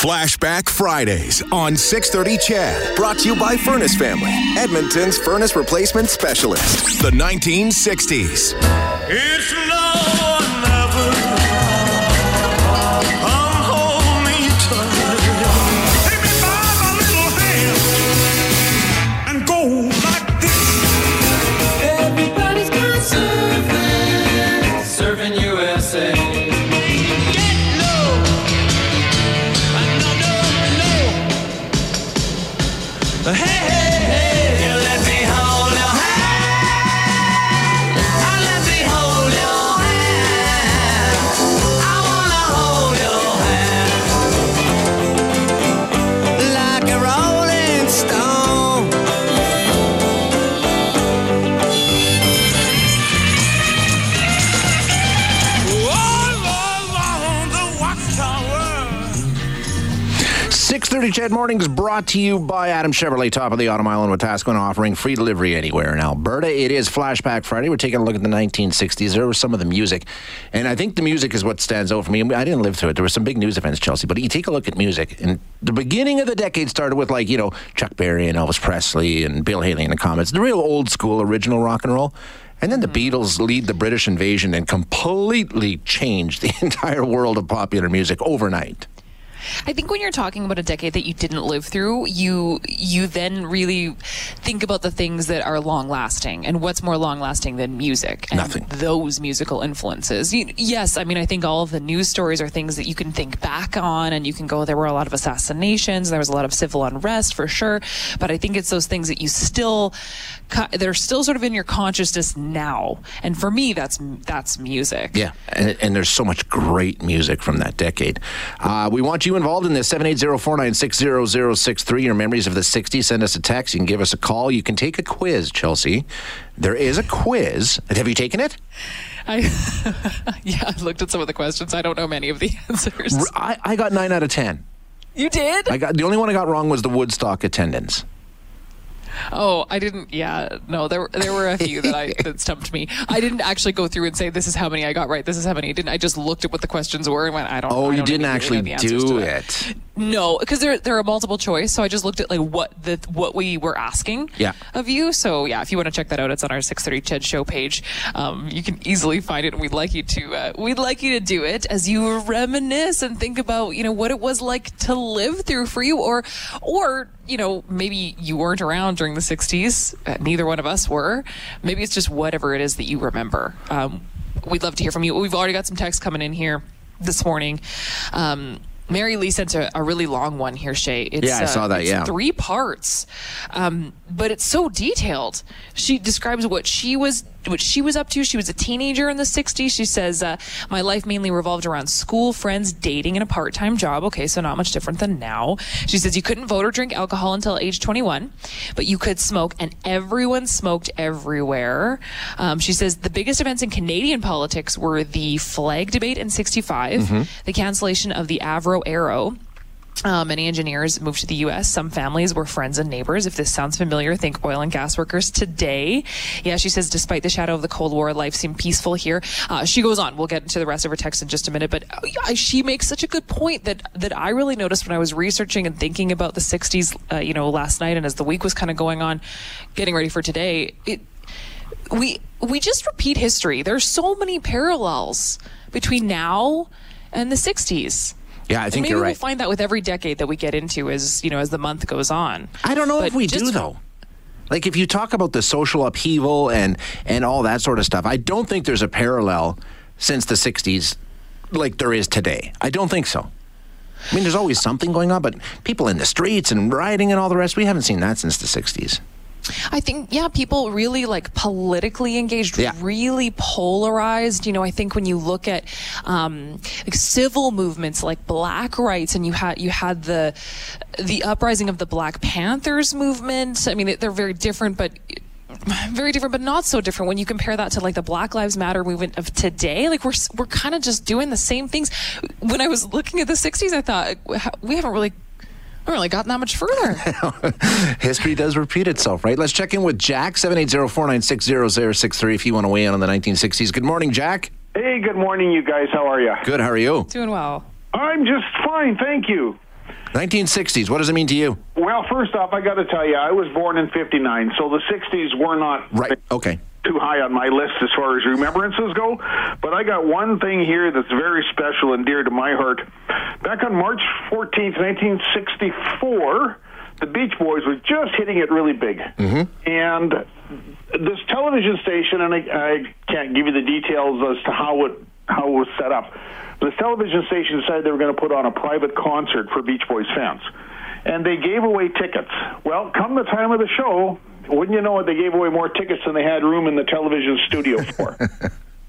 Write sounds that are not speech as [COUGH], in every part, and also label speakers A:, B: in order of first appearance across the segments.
A: Flashback Fridays on 630 Ched. Brought to you by Furnace Family, Edmonton's furnace replacement specialist. The 1960s.
B: It's love
C: 630 Ched Mornings brought to you by Adam Chevrolet, top of the Autumn Island, Wetaskiwin, offering free delivery anywhere in Alberta. It is Flashback Friday. We're taking a look at the 1960s. There was some of the music, and I think the music is what stands out for me. I didn't live through it. There were some big news events, Chelsea, but you take a look at music, and the beginning of the decade started with, like, you know, Chuck Berry and Elvis Presley and Bill Haley and the Comets, the real old school original rock and roll. And then the mm-hmm. Beatles lead the British invasion and completely changed the [LAUGHS] entire world of popular music overnight.
D: I think when you're talking about a decade that you didn't live through, you you then really think about the things that are long lasting and what's more long lasting than music and
C: Nothing.
D: those musical influences. You, yes, I mean I think all of the news stories are things that you can think back on and you can go there were a lot of assassinations, there was a lot of civil unrest for sure, but I think it's those things that you still they're still sort of in your consciousness now. And for me that's that's music.
C: Yeah, and, and there's so much great music from that decade. Uh, we want you involved in this 780-496-0063. Your memories of the 60s. Send us a text. You can give us a call. You can take a quiz, Chelsea. There is a quiz. Have you taken it?
D: I [LAUGHS] yeah, I looked at some of the questions. I don't know many of the [LAUGHS] answers.
C: I, I got 9 out of 10.
D: You did?
C: I got The only one I got wrong was the Woodstock attendance.
D: Oh, I didn't. Yeah, no, there were- there were a few that I that stumped me. I didn't actually go through and say this is how many I got right. This is how many I didn't. I just looked at what the questions were and went, I don't. Know.
C: Oh,
D: I
C: you
D: don't
C: didn't actually
D: know the answers
C: do it.
D: No, because there there are multiple choice. So I just looked at like what the what we were asking
C: Yeah.
D: of you. So yeah, if you want to check that out, it's on our six thirty Ched show page. Um, you can easily find it, and we'd like you to uh, we'd like you to do it as you reminisce and think about you know what it was like to live through for you, or or you know maybe you weren't around during the '60s. Uh, neither one of us were. Maybe it's just whatever it is that you remember. Um, we'd love to hear from you. We've already got some text coming in here this morning. Um, Mary Lee sent a, a really long one here, Shay. It's,
C: Yeah, I saw that,
D: it's
C: yeah.
D: three parts, um, but it's so detailed. She describes what she was what she was up to. She was a teenager in the '60s. She says, uh, "My life mainly revolved around school, friends, dating, and a part-time job." Okay, so not much different than now. She says you couldn't vote or drink alcohol until age 21, but you could smoke, and everyone smoked everywhere. Um, she says the biggest events in Canadian politics were the flag debate in '65, the cancellation of the Avro Arrow. Uh, many engineers moved to the U.S. Some families were friends and neighbors. If this sounds familiar, think oil and gas workers today. Yeah, she says, despite the shadow of the Cold War, life seemed peaceful here. Uh, she goes on. We'll get into the rest of her text in just a minute, but uh, she makes such a good point that that I really noticed when I was researching and thinking about the '60s. Uh, you know, last night and as the week was kind of going on, getting ready for today. It we we just repeat history. There's so many parallels between now and the '60s.
C: Yeah, I think
D: maybe
C: you're right.
D: we'll find that with every decade that we get into as you know as the month goes on.
C: I don't know
D: But
C: if we do though. Like if you talk about the social upheaval and and all that sort of stuff, I don't think there's a parallel since the '60s like there is today. I don't think so. I mean, there's always something going on, but people in the streets and rioting and all the rest, we haven't seen that since the '60s.
D: I think yeah, people really like politically engaged,
C: Yeah.
D: really polarized. You know, I think when you look at um, like civil movements like Black rights, and you had you had the the uprising of the Black Panthers movement. I mean, they're very different, but very different, but not so different when you compare that to like the Black Lives Matter movement of today. Like we're we're kind of just doing the same things. When I was looking at the '60s, I thought we haven't really. Haven't really gotten that much further. [LAUGHS]
C: History does repeat itself, right? Let's check in with Jack, 780-496-0063 if you want to weigh in on the 1960s. Good morning, Jack.
E: Hey, good morning, you guys. How are you?
C: Good, how are you?
D: Doing well.
E: I'm just fine, thank you.
C: 1960s. What does it mean to you?
E: Well, first off, I got to tell you, I was born in '59, so the '60s were not
C: Right. Okay.
E: Too high on my list as far as remembrances go. But I got one thing here that's very special and dear to my heart. Back on March 14th, 1964, the Beach Boys were just hitting it really big. Mm-hmm. And this television station, and I, I can't give you the details as to how it how it was set up. This television station decided they were going to put on a private concert for Beach Boys fans, and they gave away tickets. Well, come the time of the show, wouldn't you know it, they gave away more tickets than they had room in the television studio for. [LAUGHS]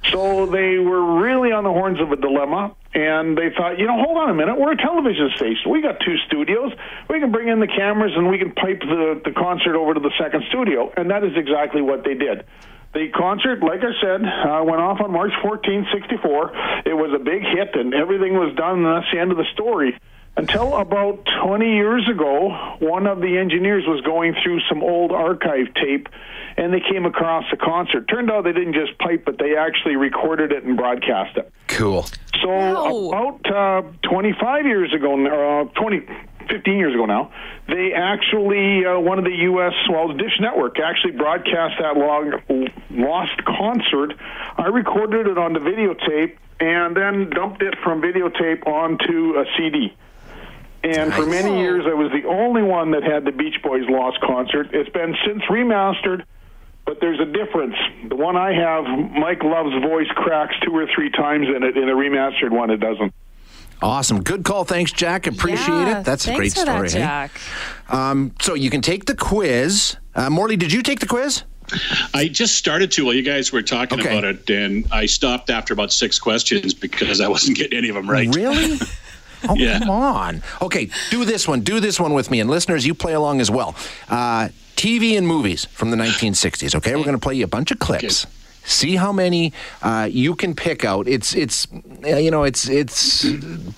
E: So they were really on the horns of a dilemma, and they thought, you know, hold on a minute, we're a television station. We got two studios. We can bring in the cameras and we can pipe the, the concert over to the second studio. And that is exactly what they did. The concert, like I said, uh, went off on March 14, 64. It was a big hit, and everything was done, and that's the end of the story. Until about 20 years ago, one of the engineers was going through some old archive tape, and they came across the concert. Turned out they didn't just pipe it, they actually recorded it and broadcast it.
C: Cool.
E: So
D: Wow.
E: about uh, 25 years ago, or uh, 20, 15 years ago now, they actually uh, one of the U.S. well, the Dish Network actually broadcast that long lost concert. I recorded it on the videotape and then dumped it from videotape onto a CD. And for many years, I was the only one that had the Beach Boys Lost concert. It's been since remastered, but there's a difference. The one I have, Mike Love's voice cracks two or three times in it. In a remastered one, it doesn't.
C: Awesome. Good call. Thanks, Jack. Appreciate
D: Yeah,
C: it. That's a great
D: for
C: story.
D: That? Jack.
C: Um, so you can take the quiz. Uh, Morley, did you take the quiz?
F: I just started to while you guys were talking
C: Okay.
F: about it, and I stopped after about six questions because I wasn't getting any of them right.
C: Really? [LAUGHS] Oh,
F: Yeah.
C: come on. Okay, do this one. Do this one with me. And listeners, you play along as well. Uh, TV and movies from the 1960s, okay? We're going to play you a bunch of clips. See how many uh, you can pick out. It's it's uh, you know it's it's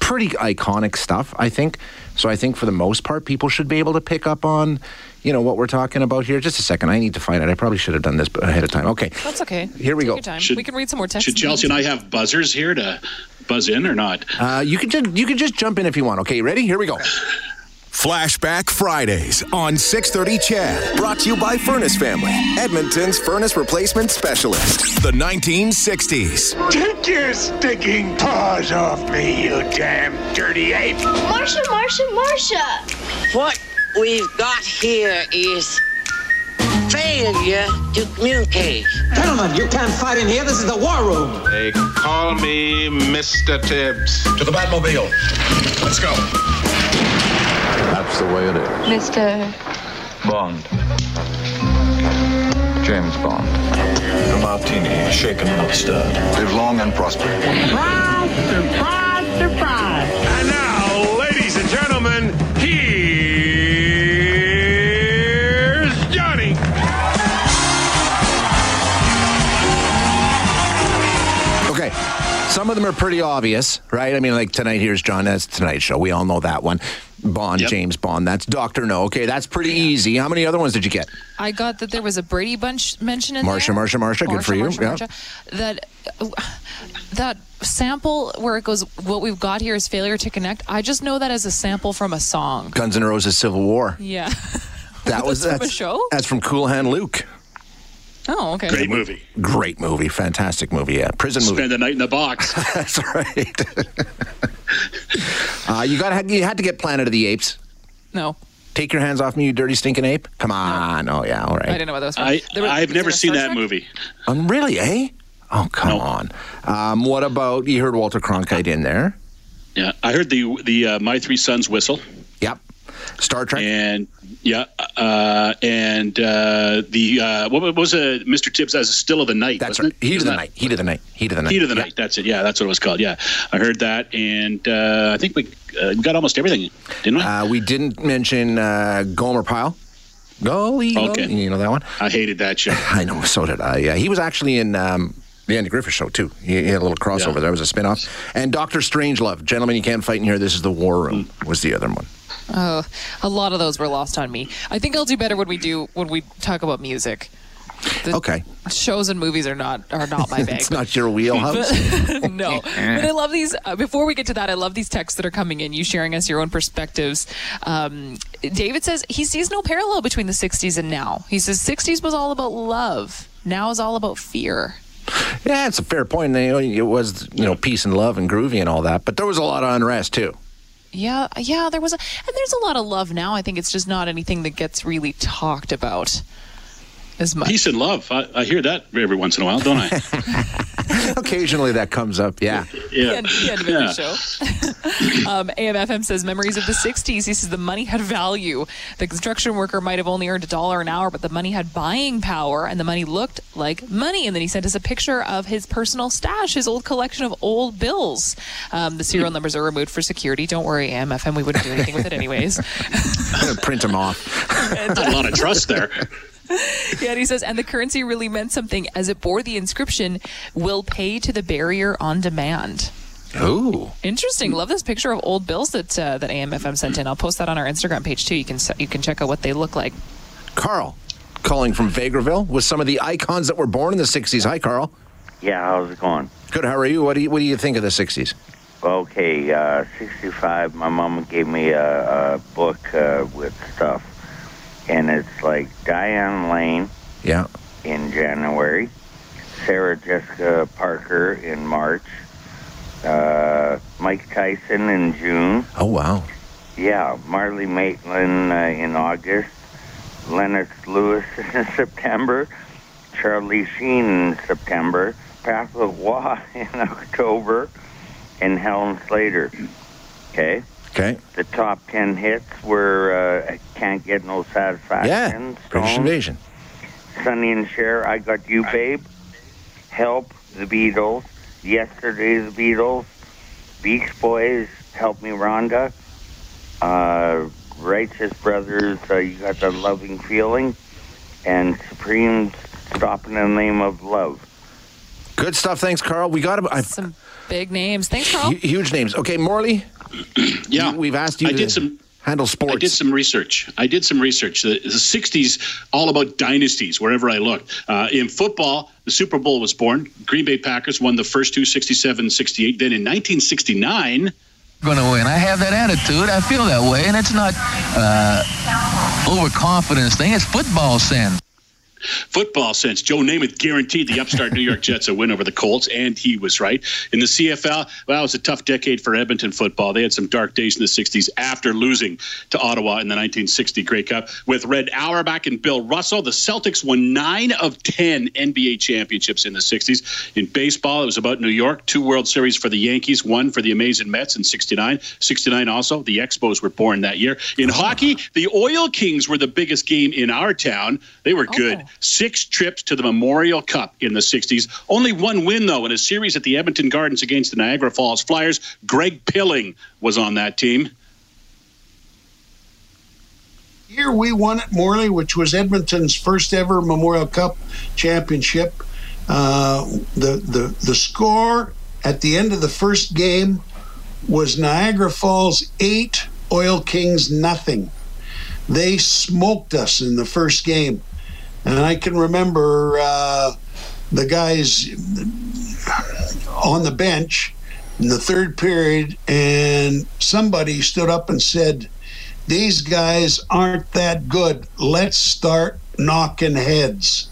C: pretty iconic stuff. I think so. I think for the most part, people should be able to pick up on you know what we're talking about here. Just a second, I need to find it. I probably should have done this ahead of time. Okay,
D: That's okay.
C: Here we
D: Take
C: go.
D: Your time.
F: Should-
D: we can read some more text.
F: Should Chelsea and I have buzzers here to buzz in or not?
C: uh, you can just you can just jump in if you want. Okay, ready? Here we go.
A: Flashback Fridays on 630 Ched. Brought to you by Furnace Family, Edmonton's furnace replacement specialist. The 1960s.
B: Take your stinking paws off me, you damn dirty ape!
G: Marsha, Marsha, Marsha!
H: What we've got here is failure to communicate.
I: Gentlemen, you can't fight in here. This is the war room.
J: They call me Mr. Tibbs.
B: To the Batmobile. Let's go.
J: That's the way it is.
G: Mr.
J: Bond. James Bond.
B: The martini, shaken not stirred.
J: Live long and prosper. Surprise, surprise, surprise.
B: And now, ladies and gentlemen,
C: of them are pretty obvious, right? I mean, like tonight, here's John. That's Tonight Show. We all know that one. Bond,
F: Yep.
C: James Bond. That's Doctor No. Okay, that's pretty easy. How many other ones did you get?
D: I got that there was a Brady Bunch mention in
C: Marsha,
D: there.
C: Marsha, Marsha, good for you.
D: Marsha,
C: Yeah.
D: Marsha. That uh, that sample where it goes, what we've got here is failure to connect. I just know that as a sample from a song.
C: Guns N' Roses Civil War.
D: Yeah.
C: That [LAUGHS] was
D: That's from a show?
C: That's from Cool Hand Luke.
D: Oh, okay.
F: Great movie.
C: Great movie, fantastic movie. Yeah, prison movie.
F: Spend the night in the box. [LAUGHS]
C: That's right. [LAUGHS] uh, you got you had to get Planet of the Apes.
D: No,
C: Take your hands off me, you dirty stinking ape. Come on. Oh yeah, all right.
D: I didn't know what that was from.
F: I
D: There
F: I've never seen that movie.
C: Um, really, eh? Oh, come
F: Nope.
C: on. Um, what about you heard Walter Cronkite in there?
F: Yeah, I heard the the uh, My Three Sons whistle,
C: Yep. Star Trek.
F: and yeah, uh, and uh, the uh, what was uh, Mr. Tibbs as Still of the Night?
C: That's
F: wasn't
C: right. Heat of the night. Heat of the night. Heat of the night.
F: Heat of the
C: Yeah.
F: Night. That's it. Yeah, that's what it was called. Yeah, I heard that, and uh, I think we, uh, got almost everything, didn't we?
C: Uh, we didn't mention uh, Gomer Pyle. Golly,
F: Okay.
C: you know that one.
F: I hated that show. [LAUGHS]
C: I know, so did I. Yeah, he was actually in um, the Andy Griffith Show too. He, had a little crossover.
F: Yeah.
C: There was a spin-off. And Doctor Strangelove, gentlemen, you can't fight in here. This is the War Room. Was the other one?
D: Oh, a lot of those were lost on me. I think I'll do better when we do when we talk about music.
C: Okay.
D: Shows and movies are not are not my [LAUGHS] bag.
C: It's not your wheelhouse. [LAUGHS] [LAUGHS]
D: no, but I love these. Uh, before we get to that, I love these texts that are coming in. You sharing us your own perspectives. Um, David says he sees no parallel between the '60s and now. He says '60s was all about love. Now is all about fear.
C: Yeah, it's a fair point. It was, you know, peace and love and groovy and all that, but there was a lot of unrest too.
D: Yeah, yeah. There was, a, and there's a lot of love now. I think it's just not anything that gets really talked about as much.
F: Peace and love. I, I hear that every once in a while, don't I? [LAUGHS] [LAUGHS]
C: Occasionally that comes up. Yeah.
F: Yeah.
D: The end, the end of every show. [LAUGHS] um, AMFM says memories of the 60s. He says the money had value. The construction worker might have only earned a dollar an hour, but the money had buying power and the money looked like money. And then he sent us a picture of his personal stash, his old collection of old bills. Um, the serial numbers are removed for security. Don't worry, AMFM. We wouldn't do anything with it anyways.
C: Print them off.
F: a lot of trust there. [LAUGHS]
D: Yeah, and he says, and the currency really meant something as it bore the inscription, will pay to the barrier on demand.
C: Oh,
D: Interesting. Love this picture of old bills that uh, that AMFM sent in. I'll post that on our Instagram page too. You can you can check out what they look like.
C: Carl, calling from Vegreville with some of the icons that were born in the 60s. Hi, Carl.
K: Yeah, how's it going?
C: Good. How are you? What do you, what do you think of the 60s?
K: Okay, uh, 65, my mom gave me a, a book uh, with stuff, and it's like Diane Lane
C: Yeah.
K: in January, Sarah Jessica Parker in March, uh, Mike Tyson in June,
C: Oh, wow.
K: yeah, Marlee Matlin uh, in August, Lennox Lewis [LAUGHS] in September, Charlie Sheen in September, Patrick Waugh [LAUGHS] in October, and Helen Slater. Okay?
C: Okay.
K: The top 10 hits were uh, Can't Get No Satisfaction,
C: Yeah. British Invasion.
K: Sonny and Cher, I Got You Babe, Help, The Beatles, Yesterday, The Beatles, Beach Boys, Help Me Rhonda, uh, Righteous Brothers, uh, You Got the Loving Feeling, and Supremes, Stop in the Name of Love.
C: Good stuff. Thanks, Carl. We got a,
D: Some big names. Thanks, Carl.
C: hu- huge names. Okay, Morley.
F: Yeah.
C: We've asked you
F: I
C: to
F: did some
C: handle sports.
F: I did some research. I did some research. The, the 60s, all about dynasties, wherever I looked. Uh, in football, the Super Bowl was born. Green Bay Packers won the first two, 67 68. Then in 1969,
L: going to win. I have that attitude. I feel that way, and it's not uh, overconfidence thing. It's football sense.
F: Football sense, Joe Namath guaranteed the upstart New York Jets a win over the Colts, and he was right. In the CFL, well, it was a tough decade for Edmonton football. They had some dark days in the 60s after losing to Ottawa in the 1960 Grey Cup. With Red Auerbach and Bill Russell, the Celtics won nine of 10 NBA championships in the 60s. In baseball, it was about New York. Two World Series for the Yankees, one for the amazing Mets in 69. 69 also, the Expos were born that year. In hockey, the Oil Kings were the biggest game in our town. They were oh. good. Six trips to the Memorial Cup in the 60s. Only one win, though, in a series at the Edmonton Gardens against the Niagara Falls Flyers. Greg Pilling was on that team.
M: Here we won at Morley, which was Edmonton's first ever Memorial Cup championship. Uh, the the the score at the end of the first game was Niagara Falls eight, Oil Kings nothing. They smoked us in the first game, and I can remember uh, the guys on the bench in the third period, and somebody stood up and said, These guys aren't that good. Let's start knocking heads.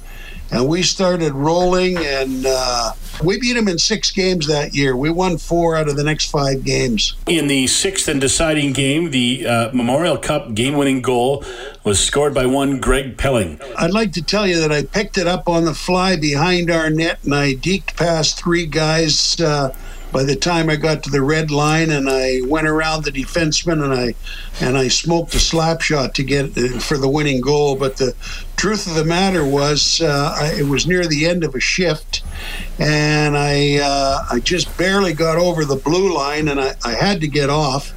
M: And we started rolling, and uh, we beat them in six games that year. We won four out of the next five games.
N: In the sixth and deciding game, the uh, Memorial Cup game winning goal was scored by one Greg Pelling.
M: I'd like to tell you that I picked it up on the fly behind our net, and I deked past three guys uh, by the time I got to the red line, and I went around the defenseman, and I and I smoked a slap shot to get uh, for the winning goal. But the truth of the matter was, uh, I, it was near the end of a shift, and I uh, I just barely got over the blue line, and I, I had to get off,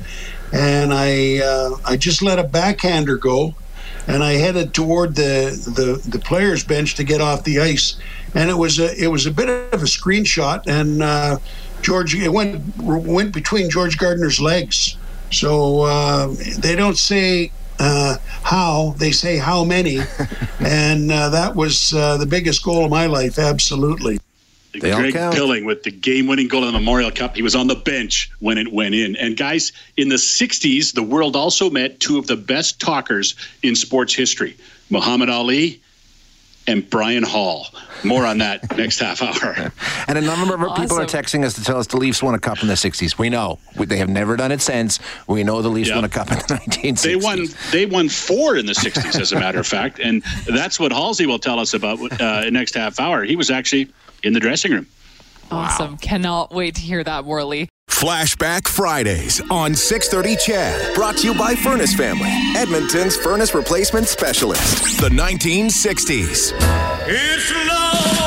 M: and I uh, I just let a backhander go and I headed toward the, the the players' bench to get off the ice, and it was a it was a bit of a screenshot, and uh, George it went went between George Gardner's legs. So uh, they don't say uh, how they say how many, [LAUGHS] and uh, that was uh, the biggest goal of my life. Absolutely.
C: They
F: Greg
C: count.
F: Pilling with the game-winning goal in the Memorial Cup. He was on the bench when it went in. And guys, in the '60s, the world also met two of the best talkers in sports history: Muhammad Ali and Bryan Hall. More on that [LAUGHS] next half hour.
C: And a number of our people are texting us to tell us the Leafs won a cup in the 60s. We know. They have never done it since. We know the Leafs
F: Yeah.
C: won a cup in the [LAUGHS] 1960s.
F: They won. They won four in the '60s, as a matter of fact, and that's what Halsey will tell us about uh, next half hour. He was actually in the dressing room.
D: Awesome. Cannot wait to hear that, Morley.
A: Flashback Fridays on 630 Ched. Brought to you by Furnace Family, Edmonton's furnace replacement specialist. The 1960s.
B: It's love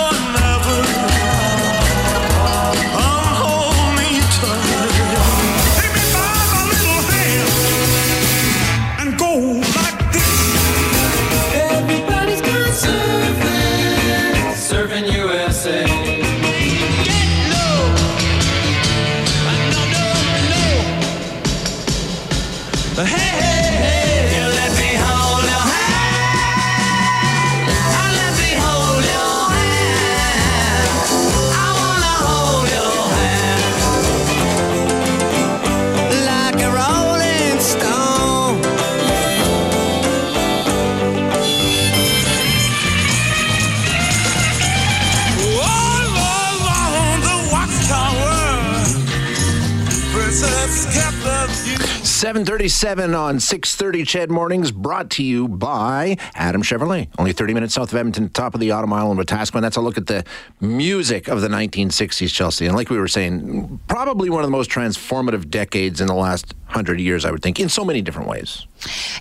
C: 737 on 630 Ched Mornings, brought to you by Adam Chevrolet. Only 30 minutes south of Edmonton, top of the Autumn Island, with Wetaskiwin. That's a look at the music of the 1960s, Chelsea. And like we were saying, probably one of the most transformative decades in the last hundred years, I would think, in so many different ways.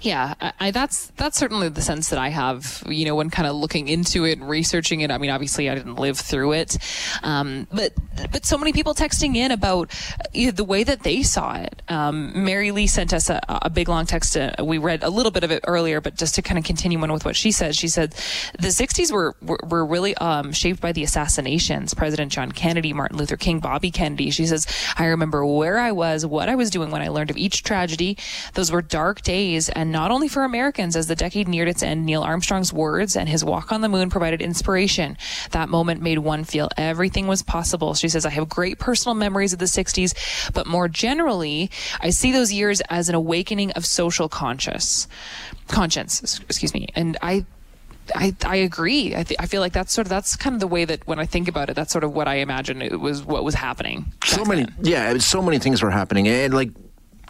D: Yeah, I, that's that's certainly the sense that I have. You know, when kind of looking into it and researching it. I mean, obviously, I didn't live through it, um, but but so many people texting in about uh, the way that they saw it. Um, Mary Lee sent us a, a big long text. Uh, we read a little bit of it earlier, but just to kind of continue on with what she said, she said the '60s were were, were really um, shaped by the assassinations. President John Kennedy, Martin Luther King, Bobby Kennedy. She says, I remember where I was, what I was doing when I learned of each tragedy. Those were dark days, and not only for Americans. As the decade neared its end, Neil Armstrong's words and his walk on the moon provided inspiration. That moment made one feel everything was possible. She says, I have great personal memories of the 60s, but more generally, I see those years as an awakening of social conscious conscience. Excuse me, and I I, I agree. I, th- I feel like that's sort of that's kind of the way that when I think about it, that's sort of what I imagine it was what was happening.
C: so many yeah so many things were happening and like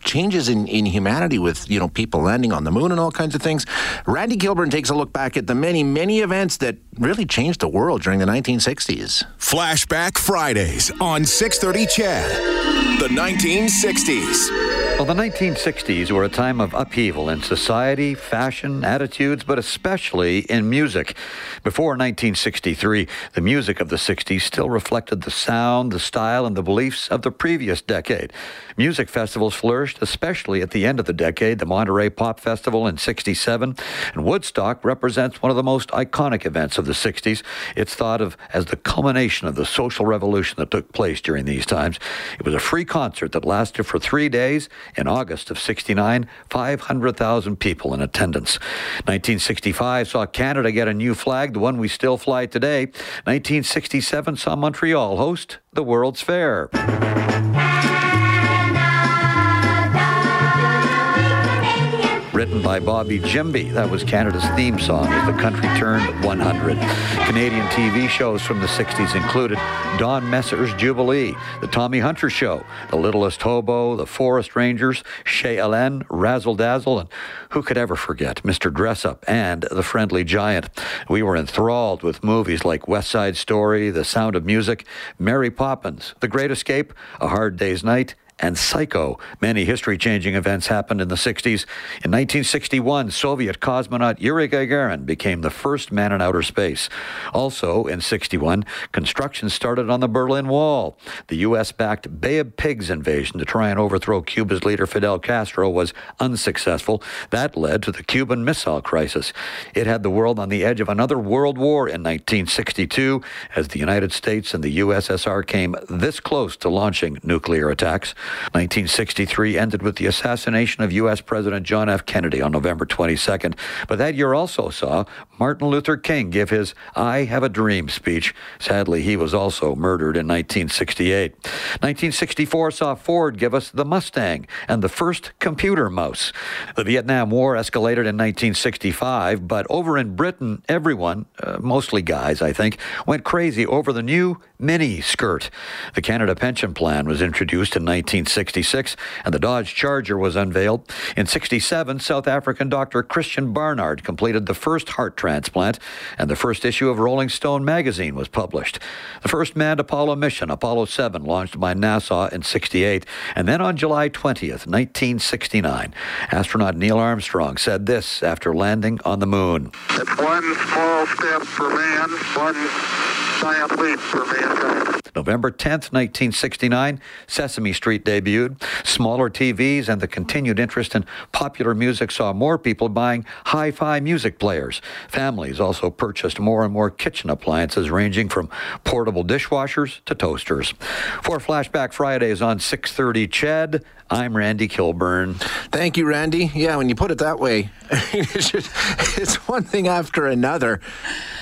C: changes in, in humanity with you know people landing on the moon and all kinds of things randy Kilburn takes a look back at the many many events that really changed the world during the 1960s
A: Flashback Fridays on 630 Ched. The 1960s.
O: Well, the 1960s were a time of upheaval in society, fashion, attitudes, but especially in music. Before 1963, the music of the 60s still reflected the sound, the style, and the beliefs of the previous decade. Music festivals flourished, especially at the end of the decade. The Monterey Pop Festival in 67 and Woodstock represents one of the most iconic events of the 60s. It's thought of as the culmination of the social revolution that took place during these times. It was a free concert that lasted for three days. In August of 69, 500,000 people in attendance. 1965 saw Canada get a new flag, the one we still fly today. 1967 saw Montreal host the World's Fair. Written by Bobby Gimby. That was Canada's theme song as the country turned 100. Canadian TV shows from the 60s included Don Messer's Jubilee, The Tommy Hunter Show, The Littlest Hobo, The Forest Rangers, Chez Hélène, Razzle Dazzle, and who could ever forget Mr. Dress Up and The Friendly Giant. We were enthralled with movies like West Side Story, The Sound of Music, Mary Poppins, The Great Escape, A Hard Day's Night, and Psycho. Many history changing events happened in the 60s. In 1961, Soviet cosmonaut Yuri Gagarin became the first man in outer space. Also in 61, construction started on the Berlin Wall. The U.S. backed Bay of Pigs invasion to try and overthrow Cuba's leader Fidel Castro was unsuccessful. That led to the Cuban Missile Crisis. It had the world on the edge of another world war in 1962 as the United States and the USSR came this close to launching nuclear attacks. 1963 ended with the assassination of U.S. President John F. Kennedy on November 22nd. But that year also saw Martin Luther King give his I Have a Dream speech. Sadly, he was also murdered in 1968. 1964 saw Ford give us the Mustang and the first computer mouse. The Vietnam War escalated in 1965, but over in Britain, everyone, uh, mostly guys, I think, went crazy over the new mini skirt. The Canada Pension Plan was introduced in 1966, and the Dodge Charger was unveiled. In 67, South African doctor Christiaan Barnard completed the first heart transplant, and the first issue of Rolling Stone magazine was published. The first manned Apollo mission, Apollo 7, launched by NASA in 68, and then on July 20th, 1969, astronaut Neil Armstrong said this after landing on the moon.
P: It's one small step for man, one giant leap for mankind.
O: November 10th, 1969, Sesame Street debuted. Smaller TVs and the continued interest in popular music saw more people buying hi fi music players. Families also purchased more and more kitchen appliances, ranging from portable dishwashers to toasters. For Flashback Fridays on 630 Ched, I'm Randy Kilburn.
C: Thank you, Randy. Yeah, when you put it that way, it's, [LAUGHS] just, it's one thing after another.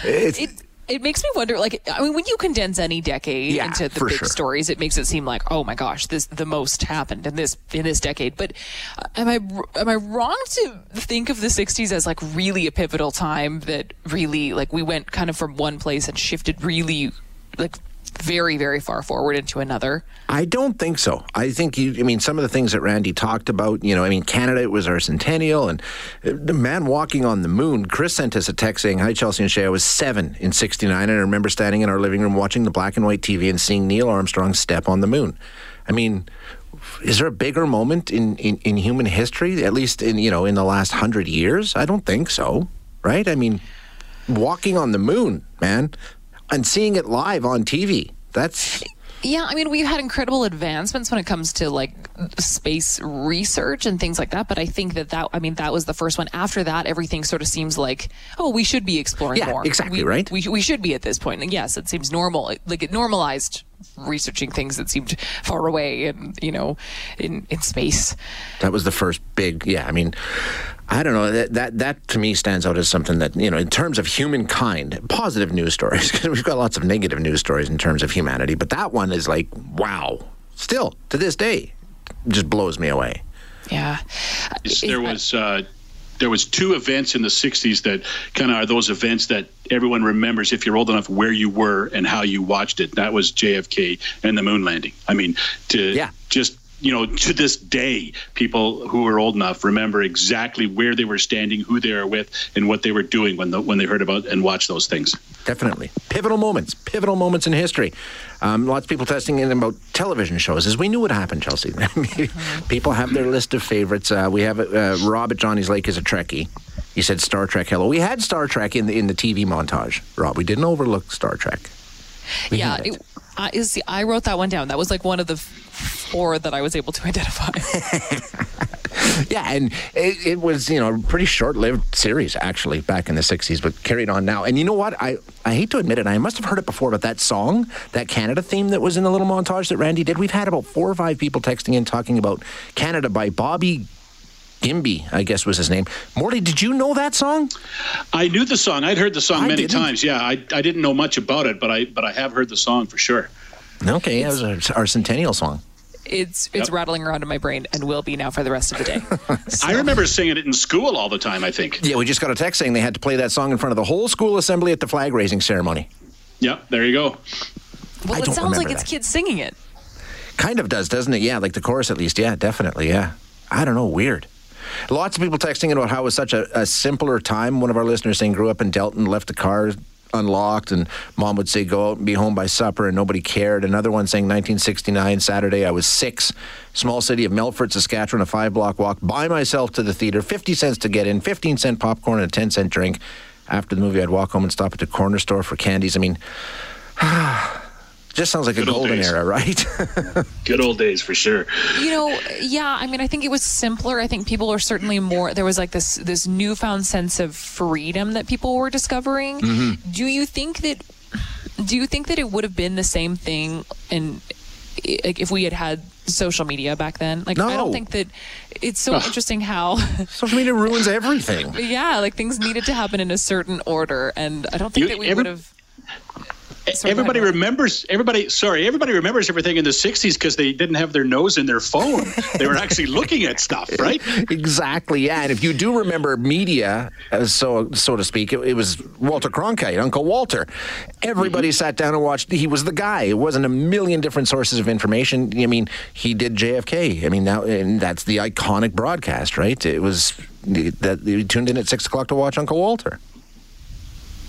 C: It's,
D: it, it makes me wonder like i mean when you condense any decade
C: Yeah,
D: into the big
C: sure.
D: stories it makes it seem like oh my gosh this the most happened in this in this decade but uh, am i am i wrong to think of the 60s as like really a pivotal time that really like we went kind of from one place and shifted really like very very far forward into another
C: I don't think so. I think you. I mean, some of the things that Randy talked about. You know, I mean, Canada it was our centennial, and uh, the man walking on the moon. Chris sent us a text saying, "Hi, Chelsea and Shay. I was seven in '69, and I remember standing in our living room watching the black and white TV and seeing Neil Armstrong step on the moon." I mean. Is there a bigger moment in, in, in human history, at least in you know in the last hundred years? I don't think so, right? I mean, walking on the moon, man, and seeing it live on TV. That's
D: Yeah, I mean, we've had incredible advancements when it comes to like space research and things like that. But I think that that, I mean, that was the first one. After that, everything sort of seems like, oh, we should be exploring
C: Yeah,
D: more.
C: exactly,
D: We-
C: right?
D: We, we should be at this point. And yes, it seems normal. Like it normalized researching things that seemed far away and, you know, in, in space.
C: That was the first big, yeah. I mean, I don't know. That, that that to me stands out as something that you know, in terms of humankind, positive news stories. [LAUGHS] Because we've got lots of negative news stories in terms of humanity, but that one is like, wow. Still to this day, just blows me away.
D: Yeah.
F: there was uh, there was two events in the 60s that kind of are those events that everyone remembers if you're old enough where you were and how you watched it that was JFK and the moon landing i mean to yeah. just you know to this day people who are old enough remember exactly where they were standing who they were with and what they were doing when the, when they heard about and watched those things
C: Definitely. Pivotal moments. Pivotal moments in history. Um, lots of people testing in about television shows as we knew what happened, Chelsea. [LAUGHS] people have their list of favorites. Uh, we have uh, Rob at Johnny's Lake is a Trekkie. He said Star Trek. Hello. We had Star Trek in the in the TV montage. Rob, we didn't overlook Star Trek. We
D: yeah.
C: had it.
D: It, I, is, I wrote that one down. That was like one of the f- four that I was able to [LAUGHS] identify. [LAUGHS]
C: Yeah, and it, it was you know a pretty short-lived series actually back in the '60s, but carried on now. And you know what? I I hate to admit it, I must have heard it before, but that song, that Canada theme that was in the little montage that Randy did, we've had about four or five people texting in talking about Canada by Bobby. Gimby, I guess was his name. Morty, did you know that song?
F: i knew the song i'd heard the song
C: I
F: many
C: didn't.
F: times yeah I, I didn't know much about it but i but i have heard the song for sure
C: Okay, that was our, our centennial song.
D: it's it's rattling around in my brain and will be now for the rest of the day. [LAUGHS]
F: I remember singing it in school all the time. I think.
C: Yeah, we just got a text saying they had to play that song in front of the whole school assembly at the flag raising ceremony.
F: Yep, there you go.
D: Well,
C: I
D: it
C: don't
D: sounds like
C: remember
D: it's kids singing it.
C: Kind of does, doesn't it? Yeah, like the chorus at least. Yeah, definitely. Yeah. I don't know. Weird. Lots of people texting about how it was such a, a simpler time. One of our listeners saying grew up in Delton, left the car unlocked, and mom would say go out and be home by supper, and nobody cared. Another one saying 1969 Saturday, I was six, small city of Melfort, Saskatchewan, a five block walk by myself to the theater, 50 cents to get in, 15 cent popcorn, and a 10 cent drink. After the movie, I'd walk home and stop at the corner store for candies. I mean, [SIGHS] just sounds like
F: Good
C: a golden era, right? [LAUGHS]
F: Good old days for sure.
D: You know, yeah. I mean, I think it was simpler. I think people were certainly more. There was like this this newfound sense of freedom that people were discovering.
C: Mm-hmm.
D: Do you think that? Do you think that it would have been the same thing? And like, if we had had social media back then. Like I don't think that it's so
C: Ugh.
D: interesting how [LAUGHS]
C: social media ruins everything.
D: yeah, like things needed to happen in a certain order, and I don't think
F: You-
D: that we
F: every-
D: would have. [LAUGHS]
F: Everybody remembers everybody sorry everybody remembers everything in the 60s because they didn't have their nose in their phone they were actually [LAUGHS] looking at stuff right
C: Exactly. Yeah, and if you do remember media, uh, so so to speak, it, it was Walter Cronkite, Uncle Walter. Everybody
F: Mm-hmm.
C: sat down and watched. He was the guy. It wasn't a million different sources of information. I mean, he did JFK. I mean, now and that's the iconic broadcast, right? It was that you tuned in at six o'clock to watch Uncle Walter.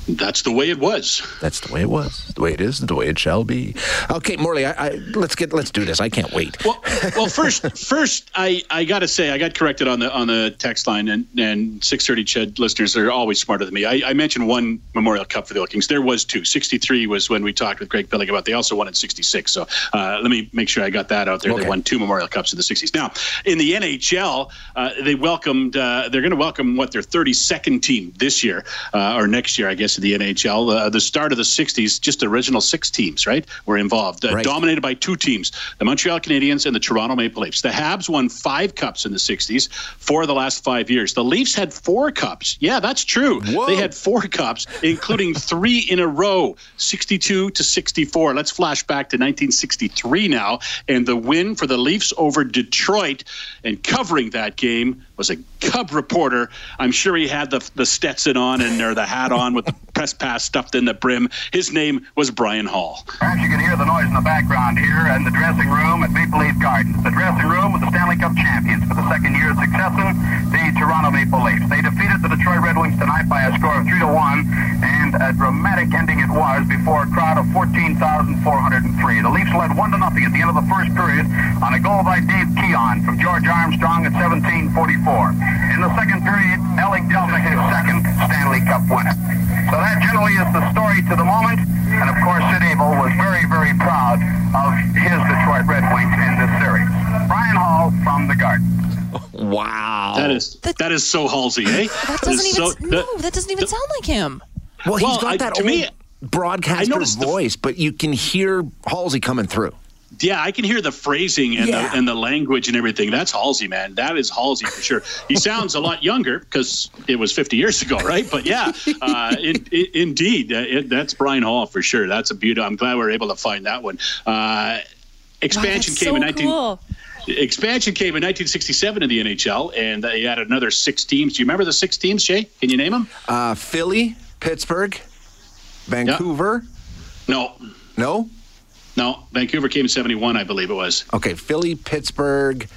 F: That's the way it was
C: That's the way it was. The way it is. The way it shall be. Okay, Morley, I, I, let's get let's do this. I can't wait.
F: well, well first [LAUGHS] first i i gotta say i got corrected on the on the text line and and 630 ched listeners are always smarter than me i, I mentioned one memorial cup for the Oil Kings there was two 63 was when we talked with greg billing about they also won in 66 so uh, let me make sure i got that out there
C: Okay.
F: they won two memorial cups in the 60s now in the nhl uh, they welcomed uh, they're going to welcome what their 32nd team this year uh, or next year i guess in the nhl uh, the start of the 60s just the original six teams right were involved uh,
C: Right.
F: dominated by two teams, the Montreal Canadiens and the Toronto Maple Leafs. The Habs won five cups in the 60s, four of the last five years. The Leafs had four cups. Yeah, that's true.
C: Whoa.
F: They had four cups, including [LAUGHS] three in a row, 62 to 64. Let's flash back to 1963 now. And the win for the Leafs over Detroit and covering that game was a Cub reporter. I'm sure he had the, the Stetson on and or the hat on with the [LAUGHS] press pass stuffed in the brim. His name was Bryan Hall.
Q: Perhaps you can hear the noise in the background here in the dressing room at Maple Leaf Gardens. The dressing room with the Stanley Cup champions for the second year of succession, the Toronto Maple Leafs. They defeated the Detroit Red Wings tonight by a score of 3 to 1, and a dramatic ending it was before a crowd of 14,403. The Leafs led 1 to nothing at the end of the first period on a goal by Dave Keon from George Armstrong at 1744. In the second period, Alec Delta his second Stanley Cup winner. So that generally is the story to the moment. And of course, Sid Abel was very, very proud of his Detroit Red Wings in this series. Bryan Hall from the Garden.
C: Wow.
F: That is that is so Halsey, eh?
D: That
F: That is
D: doesn't even.
F: so-
D: no, that doesn't even sound like him.
C: Well, he's
F: Well,
C: got
F: I-
C: that
F: to
C: old
F: me-
C: broadcaster
F: noticed the-
C: voice, but you can hear Halsey coming through.
F: Yeah, I can hear the phrasing and,
C: Yeah.
F: the, and the language and everything. That's Halsey, man. That is Halsey for sure. He sounds a lot younger because it was 50 years ago, right? But yeah, uh, in, in, indeed, uh, it, that's Bryan Hall for sure. That's a beauty. I'm glad we are able to find that one. Uh, expansion
D: that's
F: came
D: so
F: in 19.
D: cool.
F: Expansion came in 1967 in the NHL, and they added another six teams. Do you remember the six teams, Jay? Can you name them?
C: Uh, Philly, Pittsburgh, Vancouver.
F: No,
C: No.
F: No. Vancouver came in 71, I believe it was.
C: Okay, Philly, Pittsburgh.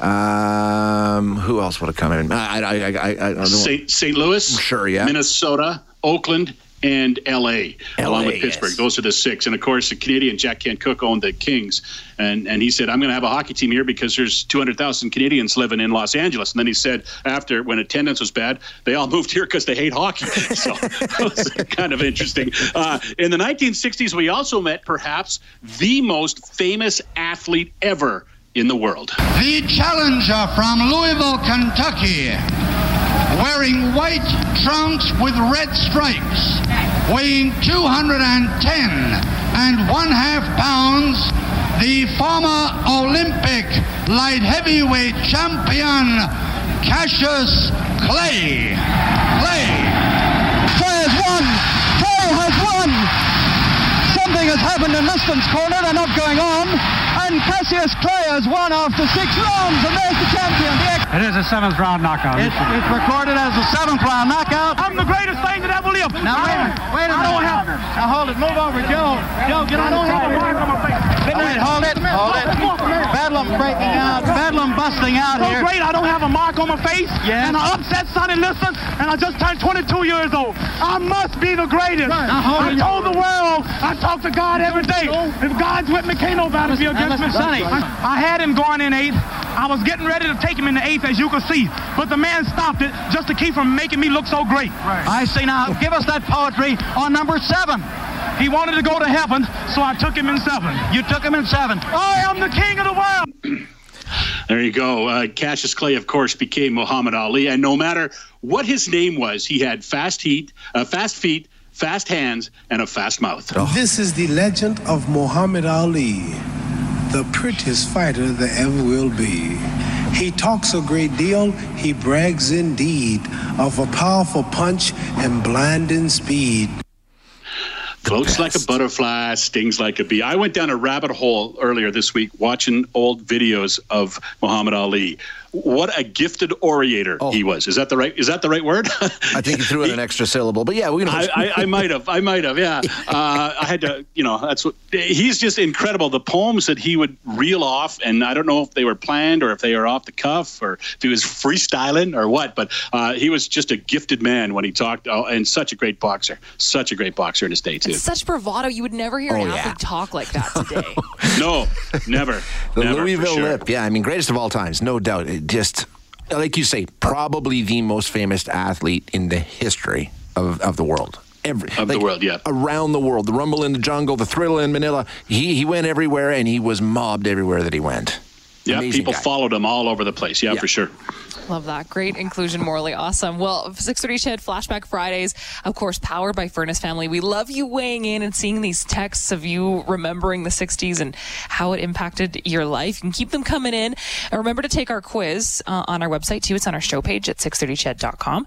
C: Um, who else would have come in? I, I, I, I, I don't know.
F: St. St. Louis,
C: Sure, yeah.
F: Minnesota, Oakland, and LA, along with Pittsburgh.
C: yes.
F: Those are the six. And of course, the Canadian Jack Kent Cooke owned the Kings, and and he said, "I'm going to have a hockey team here because there's 200,000 Canadians living in Los Angeles." And then he said, after when attendance was bad, they all [LAUGHS] moved here because they hate hockey. [LAUGHS] So that was kind of interesting. Uh, in the 1960s, we also met perhaps the most famous athlete ever in the world.
R: The challenger from Louisville, Kentucky, wearing white trunks with red stripes, weighing 210 and one half pounds, the former Olympic light heavyweight champion, Cassius Clay. Clay.
S: Clay has won! Clay has won! Something has happened in Liston's corner, they're not going on. And Cassius Clay has won after six rounds, and there's the champion. The ex-
T: It is a seventh round knockout.
S: it's, it's recorded as a seventh round knockout.
T: I'm the greatest thing that ever lived.
S: Now wait a minute, wait a
T: I don't
S: minute.
T: have.
S: Now hold it, move over, Joe. Joe, get on
T: I don't
S: the
T: have a mark on my face.
S: Hold it, hold it. Bedlam breaking out, bedlam busting out
T: So
S: here.
T: great, I don't have a mark on my face.
S: Yes.
T: And I upset Sonny Liston, and I just turned 22 years old. I must be the greatest.
S: Hold
T: I told the world, I talk to God every day. If God's with me, can't nobody be against me.
S: Sonny.
T: I, had him going in eighth. I was getting ready to take him in the eighth, as you can see. But the man stopped it just to keep from making me look so great.
S: I see now. Give us that poetry on number seven.
T: He wanted to go to heaven, so I took him in seven.
S: You took him in seven.
T: I am the king of the world. [CLEARS THROAT]
F: There you go. Uh, Cassius Clay, of course, became Muhammad Ali, and no matter what his name was, he had fast heat, uh, fast feet, fast hands, and a fast mouth.
U: This is the legend of Muhammad Ali.
V: the prettiest fighter there ever will be. He talks a great deal, he brags indeed of a powerful punch and blinding speed.
F: Floats like a butterfly, stings like a bee. I went down a rabbit hole earlier this week watching old videos of Muhammad Ali. What a gifted orator he was. Is that the right? Is that the right word? [LAUGHS]
C: I think you threw in an extra syllable, but yeah, we can.
F: I, I, I might have. I might have. Yeah. [LAUGHS] Uh, I had to. You know, that's what. He's just incredible. The poems that he would reel off, and I don't know if they were planned or if they were off the cuff or if he was freestyling or what. But uh, he was just a gifted man when he talked, oh, and such a great boxer. Such a great boxer in his day too.
D: Such bravado. You would never hear
C: Oh,
D: an
C: yeah.
D: athlete talk like that [LAUGHS] today.
F: No, never.
C: The
F: never, for
C: Louisville
F: sure.
C: Lip, yeah, I mean, greatest of all times, no doubt. Just, like you say, probably the most famous athlete in the history of, of the world. Every,
F: Of the world, yeah.
C: Around the world. The Rumble in the Jungle, the Thrilla in Manila. He, he went everywhere and he was mobbed everywhere that he went.
F: Yeah, people
C: guy.
F: followed him all over the place. Yeah, for sure.
D: Love that. Great inclusion, Morley. Awesome. Well, 630 Ched Flashback Fridays, of course, powered by Furnace Family. We love you weighing in and seeing these texts of you remembering the 60s and how it impacted your life. You can keep them coming in. And remember to take our quiz uh, on our website, too. It's on our show page at 630ched.com.